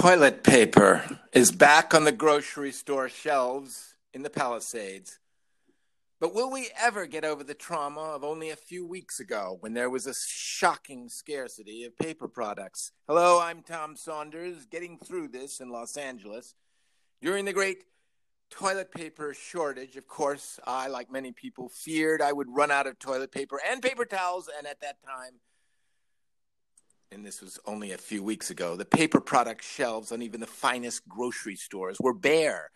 Toilet paper is back on the grocery store shelves in the Palisades. But will we ever get over the trauma of only a few weeks ago when there was a shocking scarcity of paper products? Hello, I'm Tom Saunders, getting through this in Los Angeles. During the great toilet paper shortage, of course, I, like many people, feared I would run out of toilet paper and paper towels, and at that time, and this was only a few weeks ago, the paper product shelves on even the finest grocery stores were bare.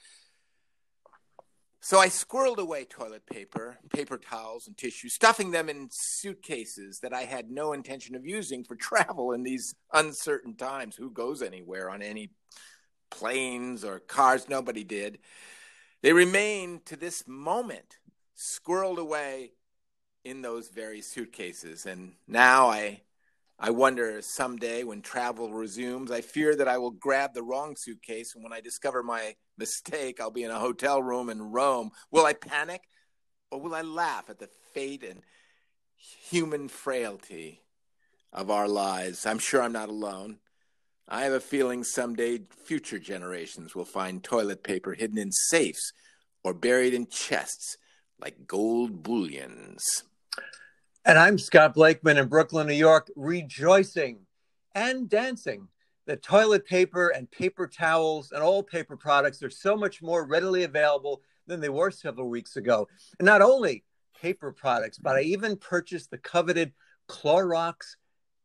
So I squirreled away toilet paper, paper towels, and tissue, stuffing them in suitcases that I had no intention of using for travel in these uncertain times. Who goes anywhere on any planes or cars? Nobody did. They remain to this moment squirreled away in those very suitcases. And now I I wonder someday when travel resumes, I fear that I will grab the wrong suitcase. And when I discover my mistake, I'll be in a hotel room in Rome. Will I panic or will I laugh at the fate and human frailty of our lives? I'm sure I'm not alone. I have a feeling someday future generations will find toilet paper hidden in safes or buried in chests like gold bullions. And I'm Scott Blakeman in Brooklyn, New York, rejoicing and dancing that toilet paper and paper towels and all paper products are so much more readily available than they were several weeks ago. And not only paper products, but I even purchased the coveted Clorox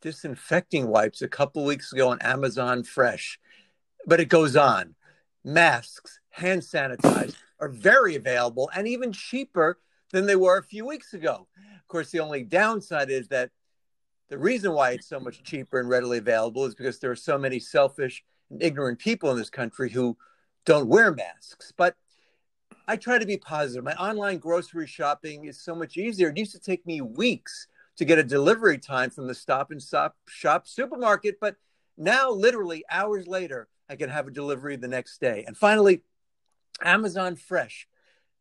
disinfecting wipes a couple weeks ago on Amazon Fresh. But it goes on. Masks, hand sanitizer are very available and even cheaper than they were a few weeks ago course, the only downside is that the reason why it's so much cheaper and readily available is because there are so many selfish and ignorant people in this country who don't wear masks. But I try to be positive. My online grocery shopping is so much easier. It used to take me weeks to get a delivery time from the stop and stop shop supermarket, but now literally hours later, I can have a delivery the next day. And finally, Amazon Fresh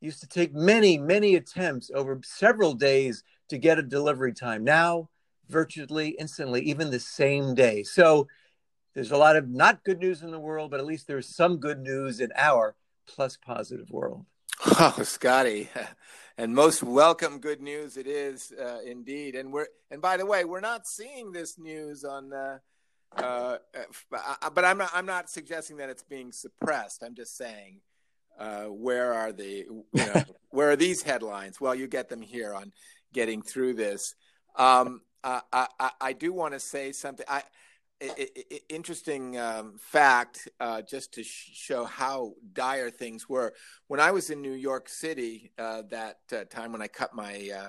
used to take many, many attempts over several days to get a delivery time. Now, virtually instantly, even the same day. So there's a lot of not good news in the world, but at least there's some good news in our plus positive world. Oh, Scotty, and most welcome good news it is uh, indeed. And we're and by the way, we're not seeing this news on. Uh, uh, uh but I'm not, I'm not suggesting that it's being suppressed. I'm just saying, uh, where are the you know, where are these headlines? Well, you get them here on getting through this. Um, I, I, I, do want to say something. I, interesting um, fact, uh, just to sh- show how dire things were. When I was in New York City, uh, that uh, time when I cut my uh,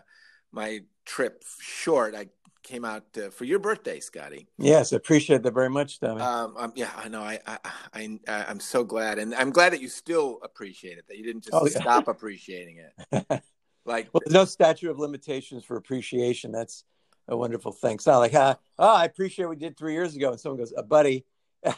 my trip short, I came out uh, for your birthday, Scotty. Yes, I appreciate that very much, Tommy. Um, um, yeah, I know. I, I, I, I'm so glad, and I'm glad that you still appreciate it. That you didn't just oh, yeah. stop appreciating it. Like, well, there's no statute of limitations for appreciation. That's a wonderful thing. It's not like, oh, I appreciate what we did three years ago. And someone goes, uh, buddy, yeah,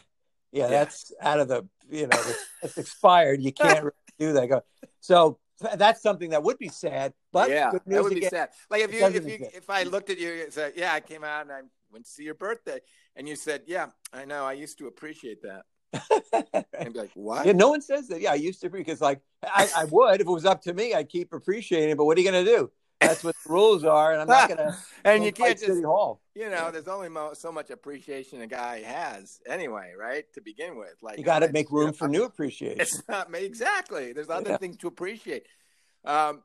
yeah, that's out of the, you know, it's expired. You can't do that. go, so that's something that would be sad, but yeah, that would again, be sad. Like if you, if you, if I looked at you and said, yeah, I came out and I went to see your birthday and you said, yeah, I know. I used to appreciate that and be like, what? Yeah, no one says that. Yeah, I used to because like I, I would if it was up to me, I'd keep appreciating it. But what are you gonna do? That's what the rules are, and I'm not gonna. and you can't just, City Hall. You know, there's only mo- so much appreciation a guy has anyway, right? To begin with, like you got to make room you know, for new appreciation. It's not exactly. There's other yeah. things to appreciate. Um,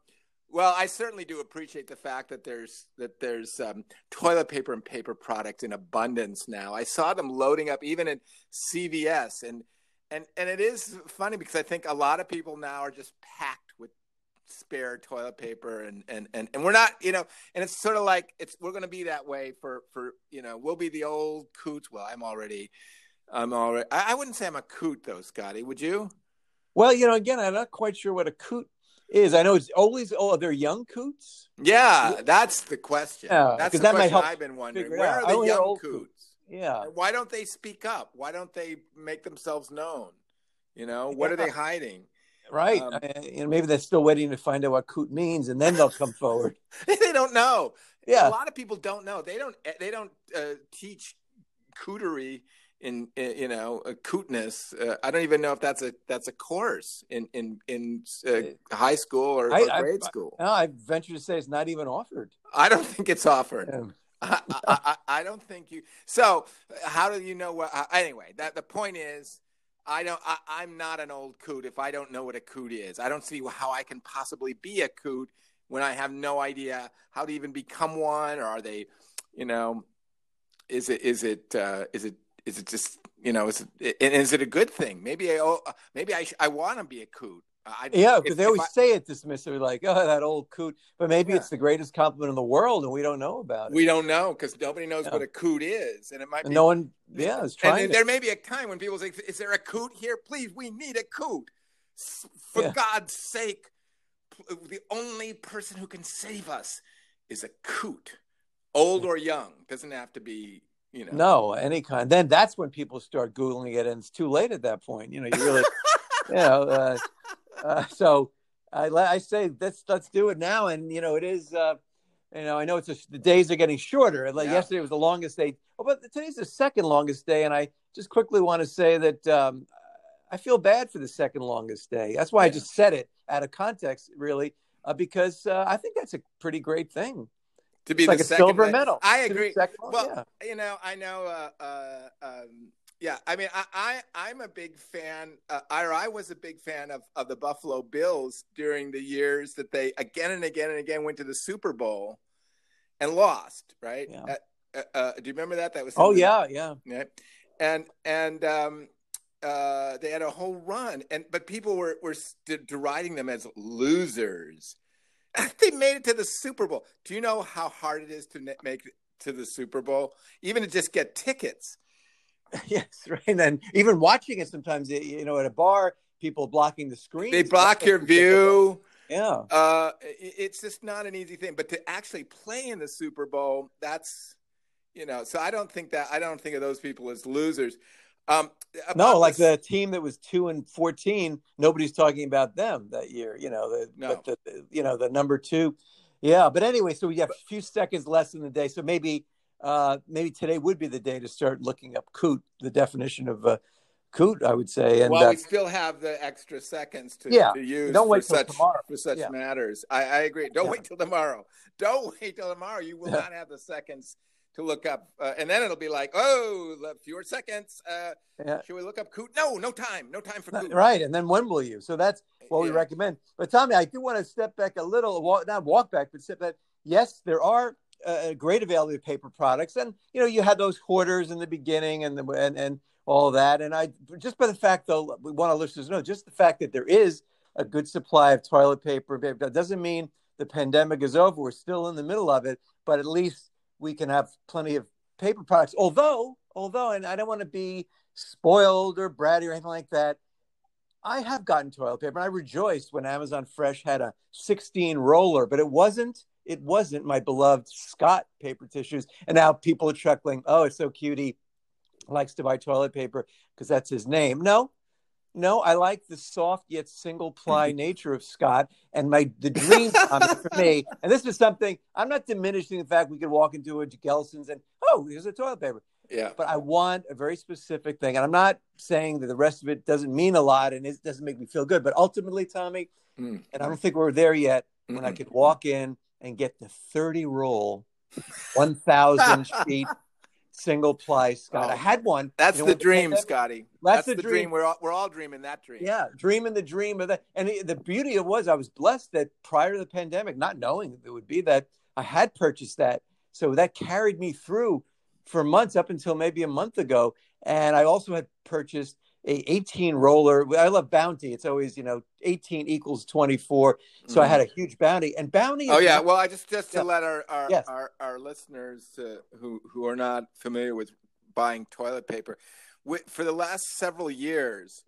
well, I certainly do appreciate the fact that there's that there's um, toilet paper and paper products in abundance now. I saw them loading up even at CVS, and and and it is funny because I think a lot of people now are just packed spare toilet paper, and and and, and we're not, you know, and it's sort of like it's we're going to be that way for for you know we'll be the old coots. Well, I'm already, I'm already. I, I wouldn't say I'm a coot though, Scotty. Would you? Well, you know, again, I'm not quite sure what a coot is. I know it's always oh they're young coots. Yeah, that's the question. Yeah, that's the that question I've been wondering. Where are the oh, young coots? Yeah. Why don't they speak up? Why don't they make themselves known? You know, what yeah. are they hiding? Right. Um, you know, maybe they're still waiting to find out what coot means, and then they'll come forward. they don't know. Yeah. A lot of people don't know. They don't. They don't uh, teach cootery in, in you know a cootness. Uh, I don't even know if that's a that's a course in in in uh, high school or, I, or grade I, school. No, I venture to say it's not even offered. I don't think it's offered. Yeah. I, I, I don't think you. So how do you know what? Uh, anyway, that the point is, I don't. I, I'm not an old coot if I don't know what a coot is. I don't see how I can possibly be a coot when I have no idea how to even become one, or are they, you know, is it is it uh, is it is it just you know is it is it a good thing? Maybe I oh, maybe I I want to be a coot. I, Yeah, because they always I- say it dismissively, like, "Oh, that old coot," but maybe Yeah. it's the greatest compliment in the world, and we don't know about it. we don't know because nobody knows what a coot is, and it might And be no one, yeah, is trying. And to- there may be a time when people say, "Is there a coot here? Please, we need a coot." For Yeah. God's sake, the only person who can save us is a coot, old or young. Doesn't have to be, you know. No, any kind. Then that's when people start googling it, and it's too late at that point. You know, you really, you know. Uh, uh, so I, I say let's let's do it now, and you know, it is. Uh, you know, I know it's a, the days are getting shorter. Like Yeah. yesterday was the longest day, oh, but today's the second longest day, and I just quickly want to say that um, I feel bad for the second longest day. That's why I just said it out of context, really, uh, because uh, I think that's a pretty great thing. to be It's like the a second silver medal. I agree. Well, yeah. you know, I know. Uh, uh, um, yeah, I mean, I, I I'm a big fan. Uh, or I was a big fan of of the Buffalo Bills during the years that they again and again and again went to the Super Bowl and lost. Right? Yeah. Uh, uh, uh, do you remember that? That was Oh yeah, yeah. yeah. and and um, uh, they had a whole run, and but people were were st- deriding them as losers. they made it to the Super Bowl. Do you know how hard it is to make it to the Super Bowl, even to just get tickets? Yes, right. And then even watching it sometimes, you- know, at a bar, people blocking the screen. They block your view. Yeah. Uh, it's just not an easy thing. But to actually play in the Super Bowl, that's you know. So I don't think that I don't think of those people as losers. Um, No, like this- the team that was two and fourteen, nobody's talking about them that year. You know, the, No. the- you know the number two. Yeah, but anyway, so we have a few seconds less in the day, so maybe uh, maybe today would be the day to start looking up coot, the definition of uh, coot, I would say. And well, uh, we still have the extra seconds to, Yeah. to use Don't wait for till such tomorrow. for such Yeah. matters. I, I agree. Don't Yeah. wait till tomorrow. Don't wait till tomorrow. You will Yeah. not have the seconds to look up, uh, and then it'll be like, oh, the fewer seconds. Uh, yeah, should we look up coot? No, no time. No time for coot. right. And then when will you? So that's what we recommend. But Tommy, I do want to step back a little, walk, not walk back, but step back. Yes, there are uh, great availability of paper products, and you know you had those hoarders in the beginning, and the, and and all that. And I just by the fact though, we want our listeners to know just the fact that there is a good supply of toilet paper. That doesn't mean the pandemic is over. We're still in the middle of it, but at least we can have plenty of paper products. Although, although, and I don't want to be spoiled or bratty or anything like that. I have gotten toilet paper, and I rejoiced when Amazon Fresh had a 16 roller, but it wasn't. It wasn't my beloved Scott paper tissues. And now people are chuckling. Oh, it's so cute. He likes to buy toilet paper because that's his name. No, no, I like the soft yet single ply nature of Scott. And my the dream for me, and this is something I'm not diminishing the fact we could walk into a Gelson's and oh, here's a toilet paper Yeah. but I want a very specific thing. And I'm not saying that the rest of it doesn't mean a lot and it doesn't make me feel good. But ultimately, Tommy, Mm. and I don't think we're there yet, when I could walk in and get the 30 roll, 1,000 sheet single ply Scott. Oh, I had one. That's you know, the dream, pandemic- Scotty. That's That's, the the dream. dream. We're all, we're all dreaming that dream. Yeah, dreaming the dream of that. And it- the beauty of it was I was blessed that prior to the pandemic, not knowing that it would be that, I had purchased that. So that carried me through for months up until maybe a month ago. And I also had purchased a 18 roller. I love Bounty. It's always, you know, 18 equals 24. So I Mhm. had a huge Bounty. And Bounty Oh yeah. not- Well, I just just to Yeah. let our our, Yes. our, our listeners uh, who who are not familiar with buying toilet paper, for the last several years,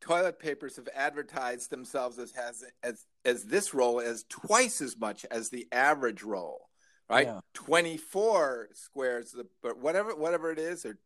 toilet papers have advertised themselves as has as as this roll as twice as much as the average roll, right? Yeah. Twenty four squares, the but whatever whatever it is, or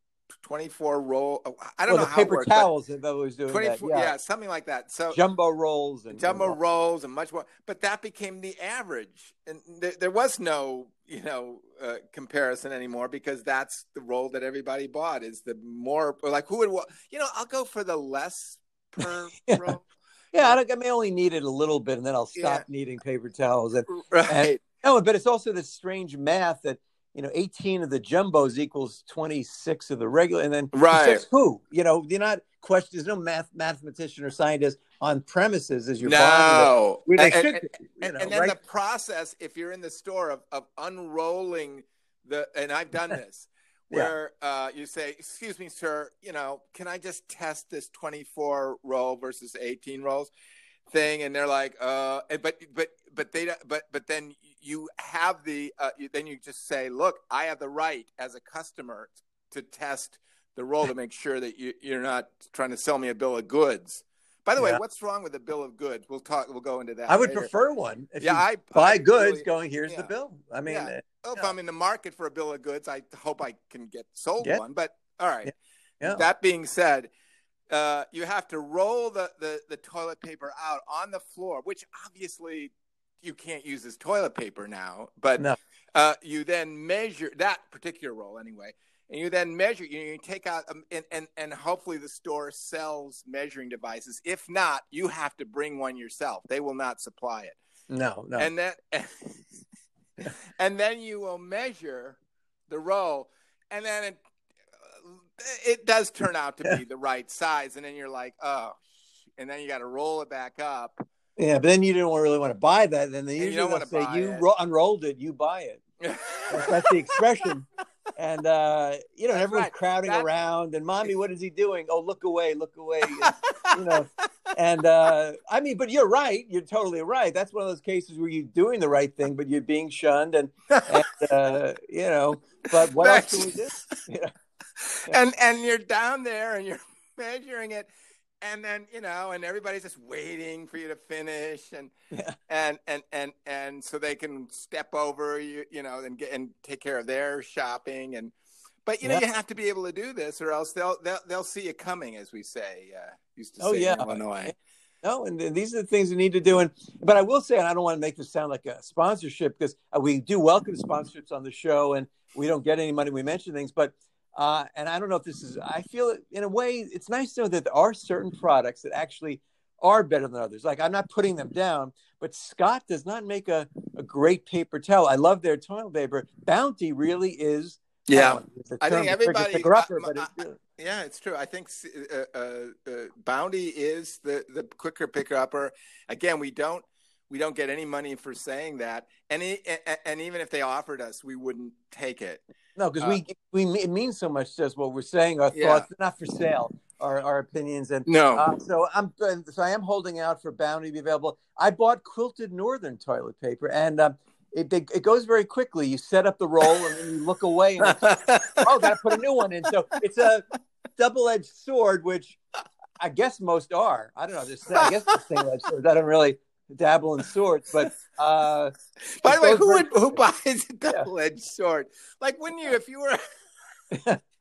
twenty four roll. oh, I don't well, know how it paper works, but towels that always doing 24 that. yeah. something like that. So Jumbo rolls and jumbo rolls and much more but that became the average and there, there was no you know uh, comparison anymore because that's the roll that everybody bought is the more like who would you know I'll go for the less per yeah. roll. Yeah, I, I may only need it a little bit, and then I'll stop yeah. needing paper towels. And, right. And, no, but it's also this strange math that you know, 18 of the jumbos equals 26 of the regular, and then right. who? You know, you're not question. There's no math mathematician or scientist on premises as you're no. Buying and, and, and, know, and, then right? the process, if you're in the store of, of unrolling the, and I've done this, where yeah. uh, you say, "Excuse me, sir, you know, can I just test this 24 roll versus 18 rolls?" thing and they're like uh but but but they but but then you have the uh, then you just say look i have the right as a customer to test the roll to make sure that you, you're not trying to sell me a bill of goods by the yeah. way what's wrong with a bill of goods we'll talk we'll go into that i would later. prefer one if yeah i buy I goods really, going here's yeah. the bill i mean yeah. Uh, if i'm in the market for a bill of goods i hope i can get sold get? one but all right that being said uh, you have to roll the, the, the toilet paper out on the floor, which obviously you can't use as toilet paper now. But no. uh, you then measure that particular roll anyway, and you then measure. You, you take out um, and, and and hopefully the store sells measuring devices. If not, you have to bring one yourself. They will not supply it. No, no. And then and then you will measure the roll, and then it it does turn out to be the right size, and then you're like, oh, and then you got to roll it back up. Yeah, but then you didn't really want to buy that. Then they usually want to say you ro- unrolled it, you buy it. that's, the expression. And uh, you know, that's everyone's right. crowding that's... around, and mommy, what is he doing? Oh, look away, look away. And, you know, and uh, I mean, but you're right. You're totally right. That's one of those cases where you're doing the right thing, but you're being shunned, and, and uh, you know. But what else can we do? You know? and and you're down there and you're measuring it and then you know and everybody's just waiting for you to finish and yeah. and and and and so they can step over you you know and get and take care of their shopping and but you know yeah. you have to be able to do this or else they'll they'll, they'll see you coming as we say uh, used to oh, say yeah. in Illinois. No, and these are the things we need to do. And but I will say, and I don't want to make this sound like a sponsorship because uh, we do welcome sponsorships on the show, and we don't get any money. We mention things, but uh, and I don't know if this is, I feel in a way, it's nice to know that there are certain products that actually are better than others. Like I'm not putting them down, but Scott does not make a, a great paper towel. I love their toilet paper. Bounty really is. Yeah. I think everybody, upper, I, I, it, yeah, it's true. I think uh, uh, uh, Bounty is the, the quicker picker upper. Again, we don't, we don't get any money for saying that. And, and even if they offered us, we wouldn't take it. No, because uh, we we it means so much to us what we're saying, our yeah. thoughts, not for sale, our, our opinions, and no. Uh, so I'm so I am holding out for Bounty to be available. I bought quilted northern toilet paper, and um, it it goes very quickly. You set up the roll, and then you look away, and oh, gotta put a new one in. So it's a double edged sword, which I guess most are. I don't know. This I guess the single edged sword. I don't really dabble in swords, but uh, by the way, who would who buys a double edged yeah. sword? Like, wouldn't you if you were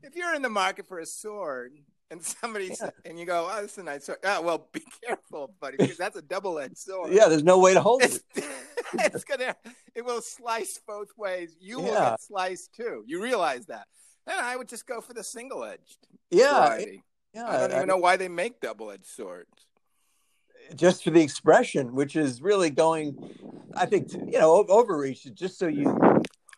if you're in the market for a sword and somebody yeah. and you go, "Oh, this is a nice sword." Oh, well, be careful, buddy, because that's a double edged sword. Yeah, there's no way to hold it's, it. it's gonna it will slice both ways. You will get sliced too. You realize that. And I would just go for the single edged. Yeah. Yeah. I don't even I, know why they make double edged swords just for the expression, which is really going, I think, you know, overreach. Just so you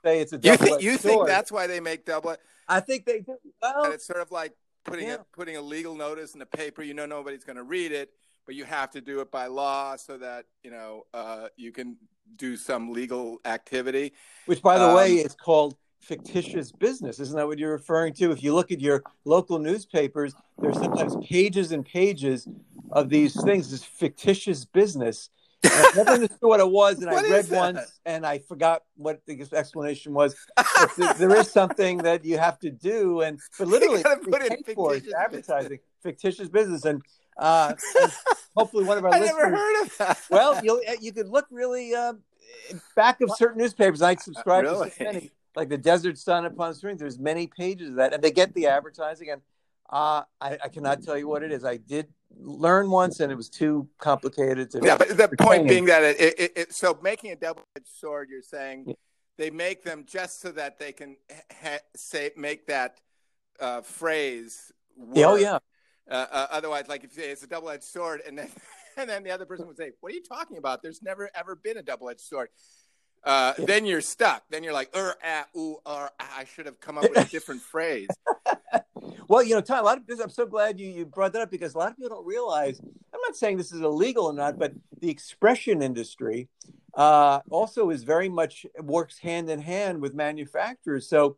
say it's a double. You think you think that's why they make double? I think they do. Well, and it's sort of like putting yeah. a putting a legal notice in the paper. You know, nobody's going to read it, but you have to do it by law so that you know uh, you can do some legal activity. Which, by the um, way, is called fictitious business. Isn't that what you're referring to? If you look at your local newspapers, there's sometimes pages and pages of these things, this fictitious business. And I never understood what it was, and what I read once and I forgot what the explanation was. there is something that you have to do, and but literally, put it for advertising, business. fictitious business, and, uh, hopefully one of our I listeners. never heard of that. well, you you could look really uh, back of certain newspapers. I subscribe really? to so many like the Desert Sun upon Springs. There's many pages of that, and they get the advertising. And uh, I, I, cannot tell you what it is. I did learn once, and it was too complicated to. Yeah, but the point being that it, it, it so making a double-edged sword, you're saying. Yeah. they make them just so that they can ha- say make that uh, phrase. Work. Oh yeah. Uh, uh, otherwise, like if you say it's a double-edged sword, and then and then the other person would say, "What are you talking about? There's never ever been a double-edged sword." Uh, yeah. Then you're stuck. Then you're like, "Er, ah, ooh, er, ah, I should have come up with a different phrase." well, you know, Tom, a lot of. I'm so glad you, you brought that up because a lot of people don't realize. I'm not saying this is illegal or not, but the expression industry uh, also is very much works hand in hand with manufacturers. So,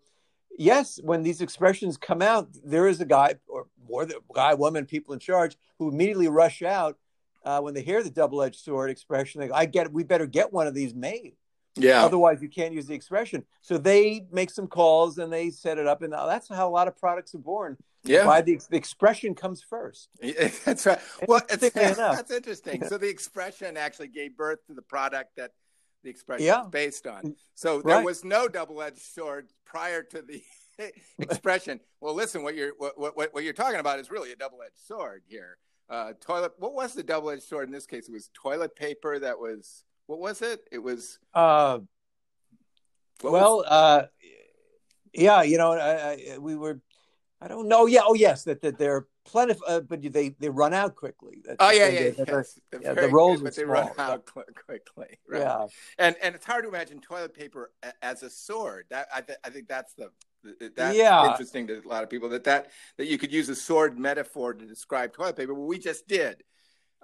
yes, when these expressions come out, there is a guy or more the guy, woman, people in charge who immediately rush out uh, when they hear the double-edged sword expression. They go, "I get, we better get one of these made." Yeah. Otherwise, you can't use the expression. So they make some calls and they set it up, and that's how a lot of products are born. Yeah. Why the, the expression comes first. Yeah, that's right. Well, it's, that's interesting. So the expression actually gave birth to the product that the expression yeah. is based on. So there right. was no double-edged sword prior to the expression. well, listen, what you're what, what, what you're talking about is really a double-edged sword here. Uh, toilet. What was the double-edged sword in this case? It was toilet paper that was what was it? It was. Uh, well, was... uh, yeah, you know, I, I, we were. I don't know. Yeah. Oh, yes. That that they're plentiful, uh, but they they run out quickly. That's oh yeah, yeah. yes. yeah the rolls, good, but they small, run out quickly. Right? Yeah. And and it's hard to imagine toilet paper as a sword. That I, th- I think that's the that's yeah. interesting to a lot of people that that that you could use a sword metaphor to describe toilet paper. Well, we just did.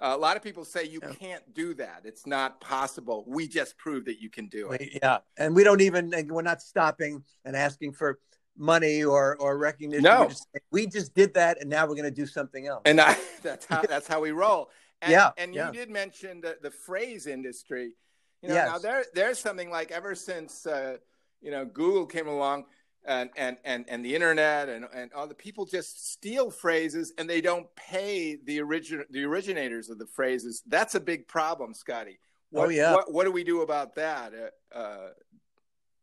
A lot of people say you yeah. can't do that. It's not possible. We just proved that you can do it. Yeah, and we don't even. We're not stopping and asking for money or or recognition. No, we just, we just did that, and now we're going to do something else. And I, that's how that's how we roll. And, yeah, and yeah. you did mention the, the phrase industry. You know, yes. now there there's something like ever since uh, you know Google came along, and and and, and the internet and, and all the people just steal phrases and they don't pay the origin the originators of the phrases. That's a big problem scotty. What, oh yeah. what, what do we do about that uh, uh,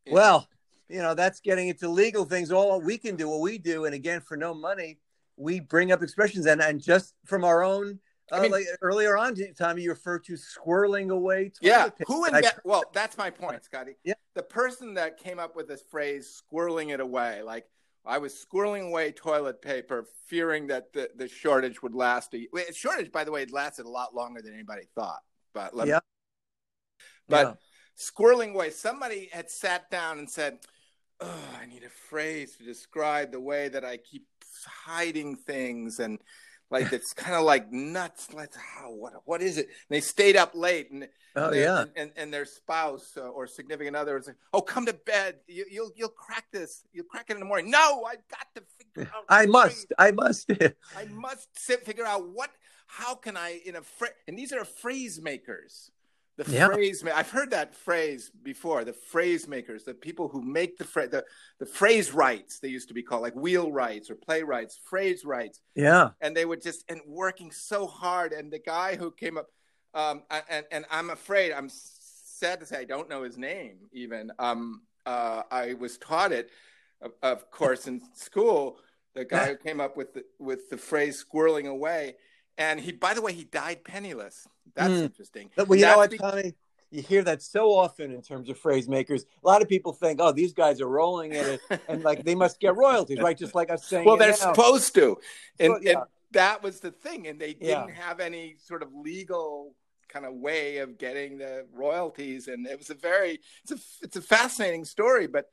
well you know that's getting into legal things. All we can do what we do and again for no money we bring up expressions. And and just from our own I uh, mean, like earlier on, Tommy, you referred to squirreling away. Yeah, who invented? Well, that's my point, Scotty. Yeah, the person that came up with this phrase "squirreling it away," like I was squirreling away toilet paper, fearing that the, the shortage would last. A, shortage, by the way, it lasted a lot longer than anybody thought. But yeah, me, but yeah. squirreling away. Somebody had sat down and said, "Oh, I need a phrase to describe the way that I keep hiding things and." Like it's kind of like nuts. Like how what what is it? And they stayed up late, and oh yeah, and, and, and their spouse uh, or significant other was like, "Oh, come to bed. You, will you'll, you'll crack this. You'll crack it in the morning." No, I've got to figure out. I must. I must. I must sit, figure out what. How can I in a phrase? And these are phrase makers. The yeah. phrase, I've heard that phrase before. The phrase makers, the people who make the phrase, the, the phrase writes, they used to be called like wheelwrights or playwrights, phrase writes. Yeah. And they would just, and working so hard. And the guy who came up, um, and, and I'm afraid, I'm sad to say, I don't know his name even. Um, uh, I was taught it, of, of course, in school. The guy who came up with the, with the phrase squirreling away. And he, by the way, he died penniless. That's mm. interesting. But well, you That's know what, Tommy? You hear that so often in terms of phrase makers. A lot of people think, "Oh, these guys are rolling in it, and like they must get royalties, right?" Just like us saying. Well, they're now. supposed to, and, yeah. and, that was the thing, and they didn't yeah. have any sort of legal kind of way of getting the royalties, and it was a very it's a it's a fascinating story, but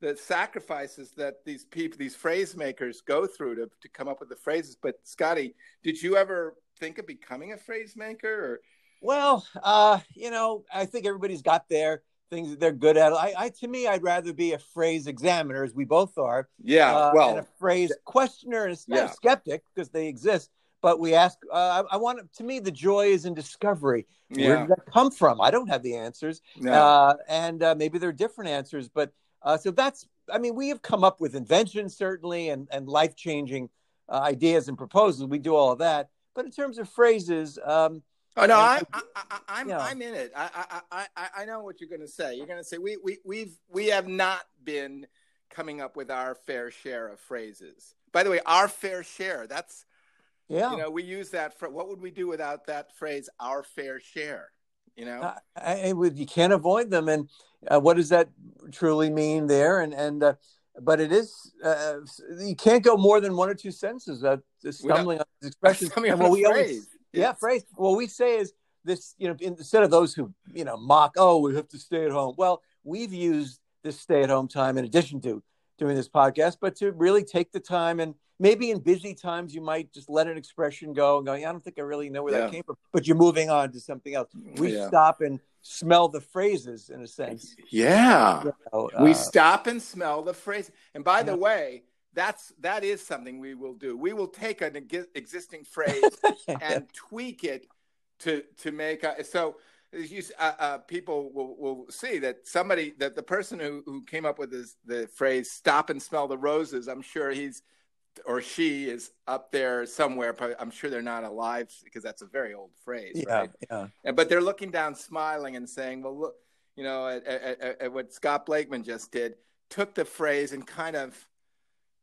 the sacrifices that these people, these phrase makers, go through to to come up with the phrases. But Scotty, did you ever think of becoming a phrase maker? Or well, uh, you know, I think everybody's got their things that they're good at. I, I to me, I'd rather be a phrase examiner, as we both are. Yeah, uh, well, a phrase questioner and yeah. skeptic because they exist. But we ask. Uh, I, I, want to me the joy is in discovery. Yeah. Where did that come from? I don't have the answers, no. uh, and uh, maybe they're different answers. But uh, so that's. I mean, we have come up with inventions certainly, and and life changing uh, ideas and proposals. We do all of that. But in terms of phrases, um, oh no, I, I, I, am yeah. I'm in it. I, I, I, I know what you're going to say. You're going to say we, we, we've, we have not been coming up with our fair share of phrases. By the way, our fair share. That's, yeah. You know, we use that for what would we do without that phrase? Our fair share. You know, I, I, you can't avoid them, and uh, what does that truly mean there? And and uh, but it is uh, you can't go more than one or two sentences. That stumbling on these expressions. and what we phrase. always yeah phrase. What we say is this. You know, instead of those who you know mock, oh, we have to stay at home. Well, we've used this stay at home time in addition to doing this podcast, but to really take the time and maybe in busy times you might just let an expression go and go, yeah, I don't think I really know where yeah. that came from, but you're moving on to something else. We yeah. stop and smell the phrases in a sense. Yeah. You know, uh, we stop and smell the phrase. And by the way, that's that is something we will do. We will take an existing phrase and tweak it to to make a, so you, uh, uh, people will, will see that somebody that the person who, who came up with this, the phrase "stop and smell the roses." I'm sure he's or she is up there somewhere. I'm sure they're not alive because that's a very old phrase, yeah, right? Yeah. But they're looking down, smiling, and saying, "Well, look, you know, at, at, at what Scott Blakeman just did, took the phrase and kind of,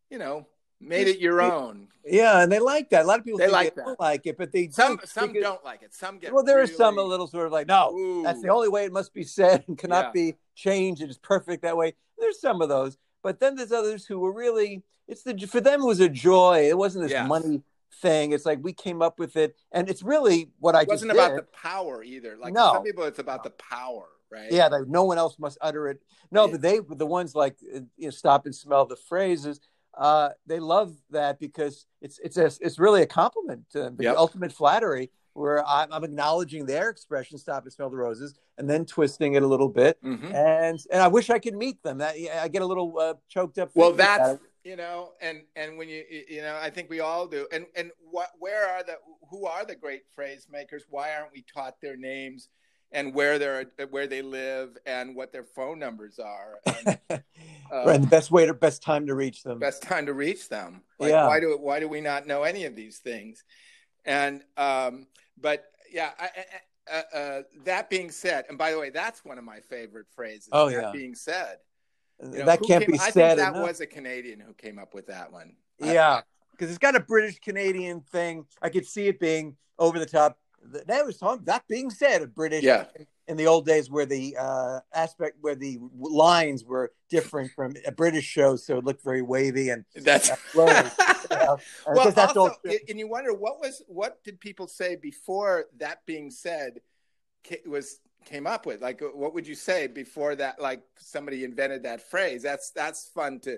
you know, made it your own. Yeah, and they like that. A lot of people they like they don't like it, but they some some because, don't like it. Some get well. There really... are some a little sort of like, no, Ooh. that's the only way it must be said and cannot yeah. be changed. It is perfect that way. There's some of those, but then there's others who were really. It's the for them it was a joy. It wasn't this yes. money thing. It's like we came up with it, and it's really what I it wasn't about the power either. Like no. some people, it's about the power, right? Yeah, like no one else must utter it. No, yeah. but they the ones like you know, stop and smell the phrases uh, they love that because it's it's a, it's really a compliment, to the yep. ultimate flattery. Where I'm, I'm, acknowledging their expression, "Stop and smell the roses," and then twisting it a little bit, mm-hmm. and and I wish I could meet them. That I get a little uh, choked up. Well, that's you know, and and when you you know, I think we all do. And and what where are the who are the great phrase makers? Why aren't we taught their names? and where they're where they live and what their phone numbers are. And, uh, right, the best way to best time to reach them. Best time to reach them. Like, yeah. Why do why do we not know any of these things? And um, but yeah, I, uh, uh, that being said, and by the way, that's one of my favorite phrases. Oh that yeah. Being said, you know, that can't came, be I said. that enough. was a Canadian who came up with that one. Yeah, because it's got a British Canadian thing. I could see it being over the top that was talking. That being said, a British yeah. in the old days where the uh, aspect where the lines were different from a British show, so it looked very wavy and that's uh, flowy, you know? well. That's also, and you wonder what was what did people say before that being said was came up with like what would you say before that like somebody invented that phrase that's that's fun to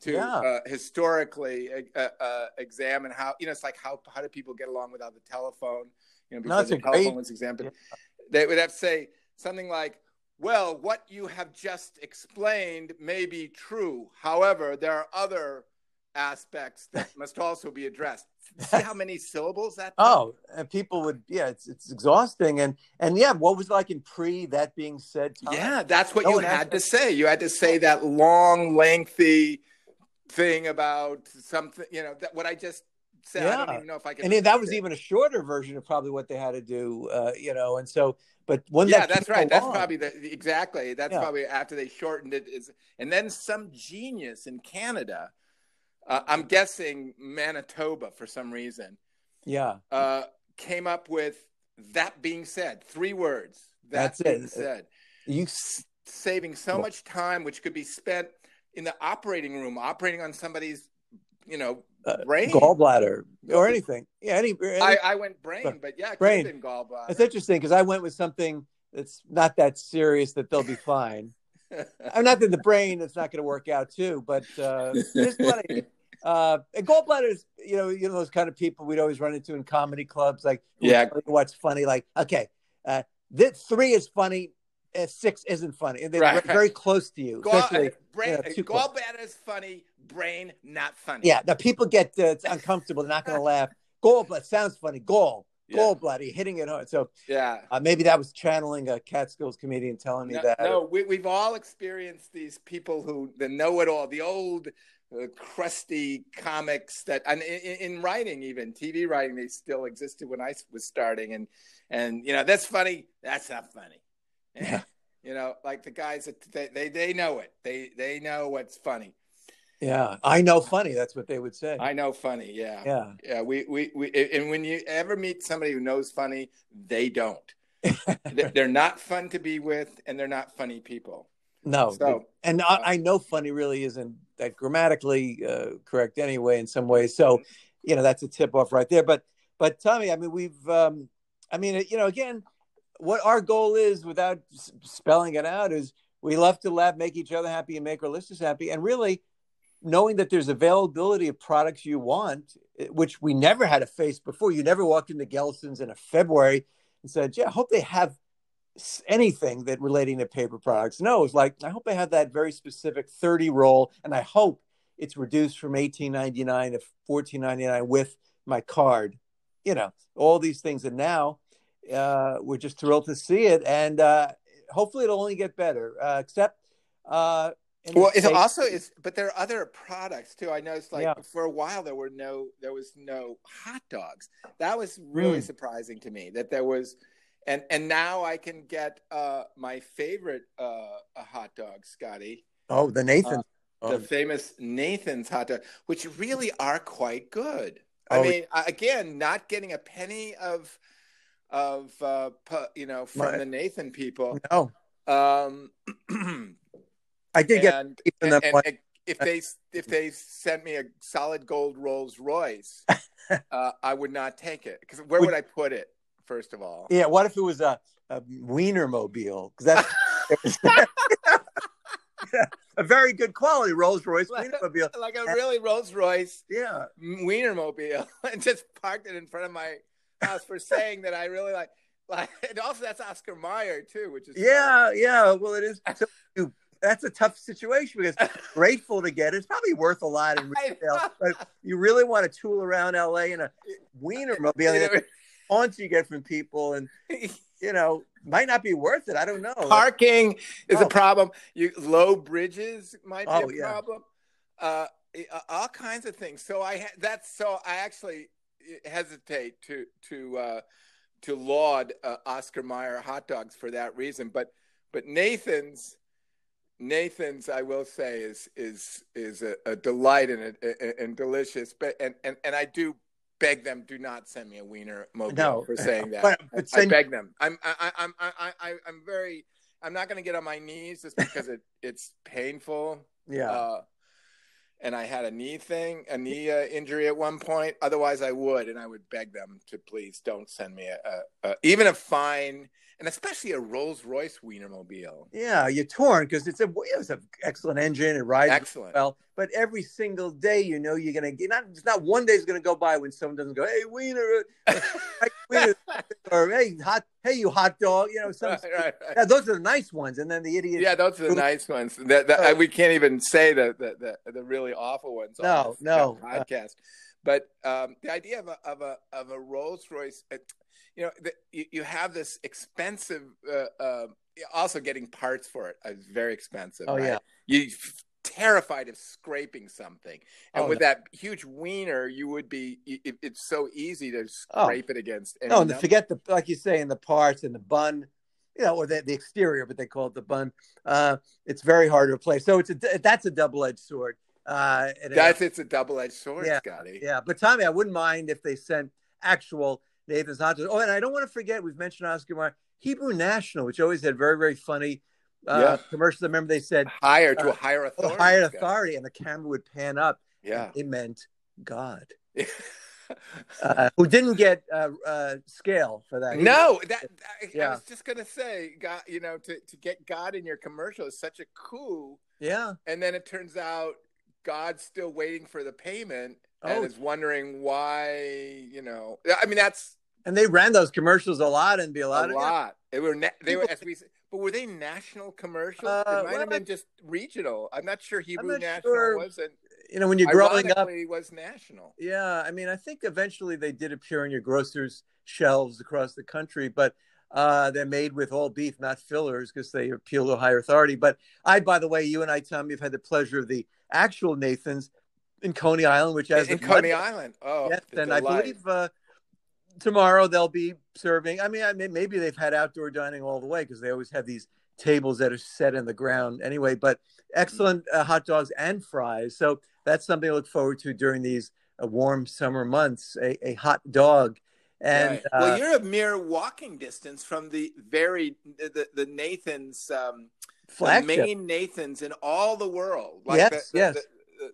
to yeah. uh, historically uh, uh, examine how you know it's like how how do people get along without the telephone you know, before no, the telephone great... was examined, yeah. they would have to say something like, well, what you have just explained may be true. However, there are other aspects that must also be addressed. See how many syllables that? Oh, and people would, yeah, it's it's exhausting, and and yeah, what was like in pre that being said? Time? Yeah, that's what no you had to say. You had to say that long, lengthy thing about something. You know, that what I just said. Yeah. I don't even know if I can. And that was it. even a shorter version of probably what they had to do, uh, you know. And so, but when yeah, that that's right. That's probably the exactly. That's yeah. probably after they shortened it. Is and then some genius in Canada. Uh, I'm guessing Manitoba for some reason. Yeah. Uh, came up with that being said, three words. That that's being it. said. You S- saving so much time, which could be spent in the operating room, operating on somebody's, you know, uh, brain, gallbladder, or anything. Yeah, any. any I, I went brain, but yeah, brain gallbladder. It's interesting because I went with something that's not that serious that they'll be fine. I'm not that the brain it's not going to work out too, but uh, there's plenty. Uh, and gallbladders, you know, you know those kind of people we'd always run into in comedy clubs. Like, yeah, what's funny? Like, okay, uh, this three is funny, uh, six isn't funny, and they're right, very close to you. Gall, especially, brain, you know, gallbladder is funny brain not funny. Yeah, the people get uh, it's uncomfortable. They're not going to laugh. Gallbladder sounds funny. Gall. Yeah. Gallbladder, hitting it hard. So yeah, uh, maybe that was channeling a Catskills comedian telling me no, that. No, we, we've all experienced these people who the know it all, the old uh, Uh, crusty comics that, and in, in, writing, even TV writing, they still existed when I was starting. And and you know that's funny. That's not funny. Yeah. you know, like the guys that they, they they know it. They they know what's funny. Yeah, I know funny. That's what they would say. I know funny. Yeah, yeah, yeah. We we we. And when you ever meet somebody who knows funny, they don't. they're not fun to be with, and they're not funny people. No, So, and uh, I, I know funny really isn't that grammatically uh, correct anyway in some ways. So, you know, that's a tip off right there. But, but Tommy, I mean, we've, um, I mean, you know, again, what our goal is without spelling it out is we love to laugh, make each other happy, and make our listeners happy. And really, knowing that there's availability of products you want, eh, which we never had to face before. You never walked into Gelson's in a February and said, "Yeah, I hope they have anything that relating to paper products." No, it's like I hope they have that very specific 30 roll, and I hope it's reduced from 18.99 to 14.99 with my card. You know, all these things, and now uh, we're just thrilled to see it, and uh, hopefully it'll only get better. Uh, except. Uh, well, it's States- also is, but there are other products too. I noticed like Yeah. for a while there were no there was no hot dogs. That was really Mm. surprising to me that there was and and now I can get uh my favorite uh a hot dog, Scotty. Oh, the Nathan. Uh, the famous Nathan's hot dog, which really are quite good. I Oh, mean, again, not getting a penny of of uh, pu- you know from My- the Nathan people. no, Um, I did get and, even and, and- and if they if they sent me a solid gold Rolls Royce, uh, I would not take it because where Would- would I put it? First of all, Yeah, what if it was a, a Wiener mobile? Because that's a very good quality Rolls Royce Like- Wiener mobile. like a really Rolls Royce Yeah, Wienermobile and just parked it in front of my house for saying that I really like. Like, and also that's Oscar Mayer too, which is yeah, yeah. Well, it is. so that's a tough situation because grateful to get it. It's probably worth a lot in retail, but you really want to tool around LA in a Wiener mobile. You and the haunts you get from people, and you know, might not be worth it. I don't know. parking is Oh. a problem. You low bridges might be Oh, a yeah. problem. Uh, uh, all kinds of things. So I ha- that's so I actually hesitate to to uh, to laud uh, Oscar Mayer hot dogs for that reason. But but Nathan's Nathan's I will say is is is a, a delight and a, and delicious. But and, and and I do beg them do not send me a wiener mobile No. for saying that. But- but I send- beg them. I'm I, I'm I, I I I'm very. I'm not going to get on my knees just because it it's painful. yeah. Uh, and I had a knee thing, a knee uh, injury at one point. Otherwise, I would, and I would beg them to please don't send me a, a, a even a fine, and especially a Rolls Royce Wienermobile. Yeah, you're torn because it's a it's an excellent engine. It rides Excellent. well, but every single day, you know, you're gonna get not it's not one day is gonna go by when someone doesn't go, "Hey, Wiener," uh, Wiener," or "Hey, hot, hey, you hot dog," you know. Some right, right, right. yeah, those are the nice ones, and then the idiots. Yeah, those are the nice ones. That, that, Uh, we can't even say the the, the, the really awful ones. on No, this no. podcast. But um, the idea of a of a of a Rolls Royce, uh, you know, the, you, you have this expensive. Uh, uh, also, getting parts for it is very expensive. Oh, right? yeah. you terrified of scraping something, and Oh, with no. that huge wiener, you would be. It, it's so easy to Oh. scrape it against. No, and forget the like you say in the parts and the bun, you know, or the, the exterior, but they call it the bun. Uh, it's very hard to replace. So it's a that's a double edged sword. Uh, That's it's a double edged sword, Yeah. Scotty. Yeah, but Tommy, I wouldn't mind if they sent actual Nathan's hot dogs. Oh, and I don't want to forget we've mentioned Oscar Mayer, Hebrew National, which always had very very funny uh, Yeah. commercials. I remember they said Higher to Uh, a higher oh, authority. higher authority, and the camera would pan up. Yeah. it meant God, uh, who didn't get uh, uh, scale for that. no, that I, I was just gonna say, God, you know, to, to get God in your commercial is such a coup, yeah, and then it turns out God's still waiting for the payment and Oh. is wondering why, you know. I mean, that's and they ran those commercials a lot and be a lot. a lot lot. of They were na- they were as we but were they national commercials? Uh, it might well, have been just regional. I'm not sure Hebrew not National sure. wasn't. you know when you're growing up. was national. Yeah, I mean, I think eventually they did appear on your grocers' shelves across the country, but uh, they're made with all beef, not fillers, because they appeal to higher authority. But I, by the way, you and I, Tommy, have had the pleasure of the actual Nathan's in Coney Island, which has in Coney Monday- Island. Oh, Yes, and I believe uh, tomorrow they'll be serving. I mean, I mean, maybe they've had outdoor dining all the way because they always have these tables that are set in the ground anyway. But excellent uh, hot dogs and fries. So that's something to look forward to during these uh, warm summer months. A, a hot dog, and Right. uh, well, you're a mere walking distance from the very the, the Nathan's um, Flagship. the main Nathans in all the world. Like Yes, the, the, yes.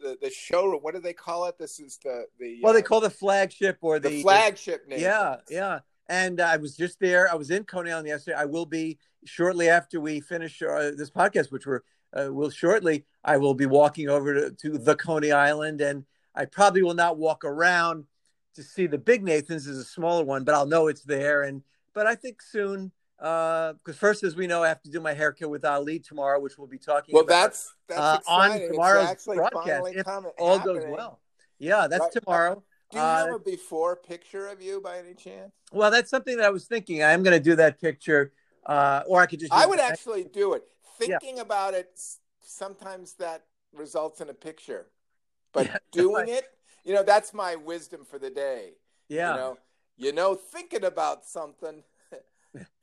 The, the, the show. What do they call it? This is the the. well, they uh, call the flagship or the, the flagship Nathans. Yeah, yeah. And I was just there. I was in Coney Island yesterday. I will be shortly after we finish uh, this podcast, which we're uh, will shortly. I will be walking over to, to the Coney Island, and I probably will not walk around to see the big Nathan's. Is a smaller one, but I'll know it's there. And but I think soon, because first, as we know, I have to do my haircut with Ali tomorrow, which we'll be talking Well, about that's that's uh, on tomorrow's actually broadcast if all goes well. Yeah, that's Right. tomorrow. Do you Uh, have a before picture of you by any chance? Well, that's something that I was thinking. I am going to do that picture, uh, or I could just. I would actually do it. Yeah. Thinking about it, sometimes that results in a picture, but Yeah, doing it, you know, that's my wisdom for the day. Yeah, You know, you know, thinking about something,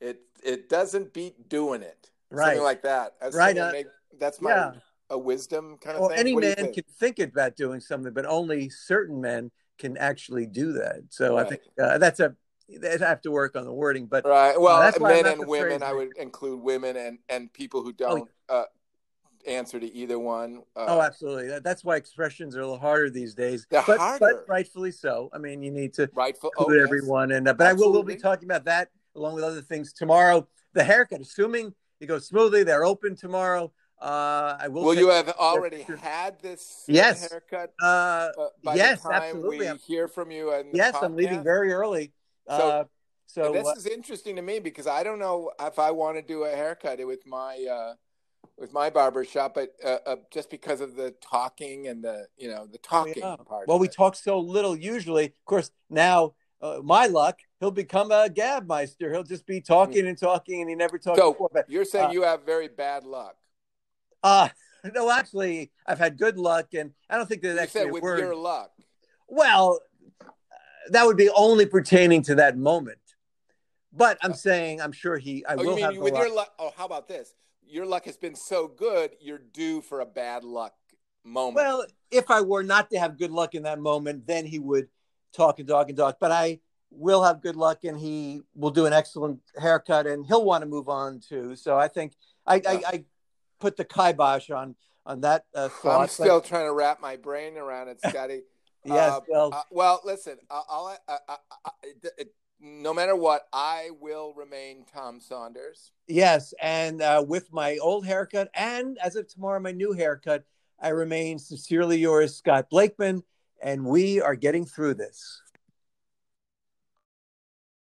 it it doesn't beat doing it. Right. Something like that. I Right, uh, maybe that's my yeah. a wisdom kind of Well, thing. any What man think? can think about doing something, but only certain men can actually do that. So I think uh, that's a. They have to work on the wording, but Right. Well, that's men and women. I would include women and and people who Oh, don't uh, answer to either one. Uh, oh, absolutely. That, that's why expressions are a little harder these days. But, harder. but rightfully so. I mean, you need to rightful. include oh, yes. everyone, and uh, but I will will be talking about that along with other things tomorrow. The haircut, assuming it goes smoothly, they're open tomorrow. Uh, I will. Will you have already had this Yes. haircut? Uh, Uh, by yes, the time absolutely. we hear from you. The yes, I'm leaving very early. So- uh, so this uh, is interesting to me because I don't know if I want to do a haircut with my uh, with my barber shop, but uh, uh, just because of the talking and the you know the talking yeah. part. well, we it. talk so little usually. Of course, now uh, my luck, he'll become a gabmeister. He'll just be talking and talking, and he never talks. So before. But you're saying uh, you have very bad luck. uh, no, actually, I've had good luck, and I don't think You actually said with word. your luck. Well, uh, that would be only pertaining to that moment. But I'm saying, I'm sure he. I Oh, will have with luck. your luck? Oh, how about this? Your luck has been so good, you're due for a bad luck moment. Well, if I were not to have good luck in that moment, then he would talk and talk and talk. But I will have good luck, and he will do an excellent haircut, and he'll want to move on too. So I think I, I. I put the kibosh on on that uh, thought. I'm but- still trying to wrap my brain around it, Scotty. yes. uh, well, Uh, well, listen. I'll, I, I, I, I, it, it, no matter what, I will remain Tom Saunders. yes, and uh, with my old haircut, and as of tomorrow, my new haircut, I remain sincerely yours, Scott Blakeman, and we are getting through this.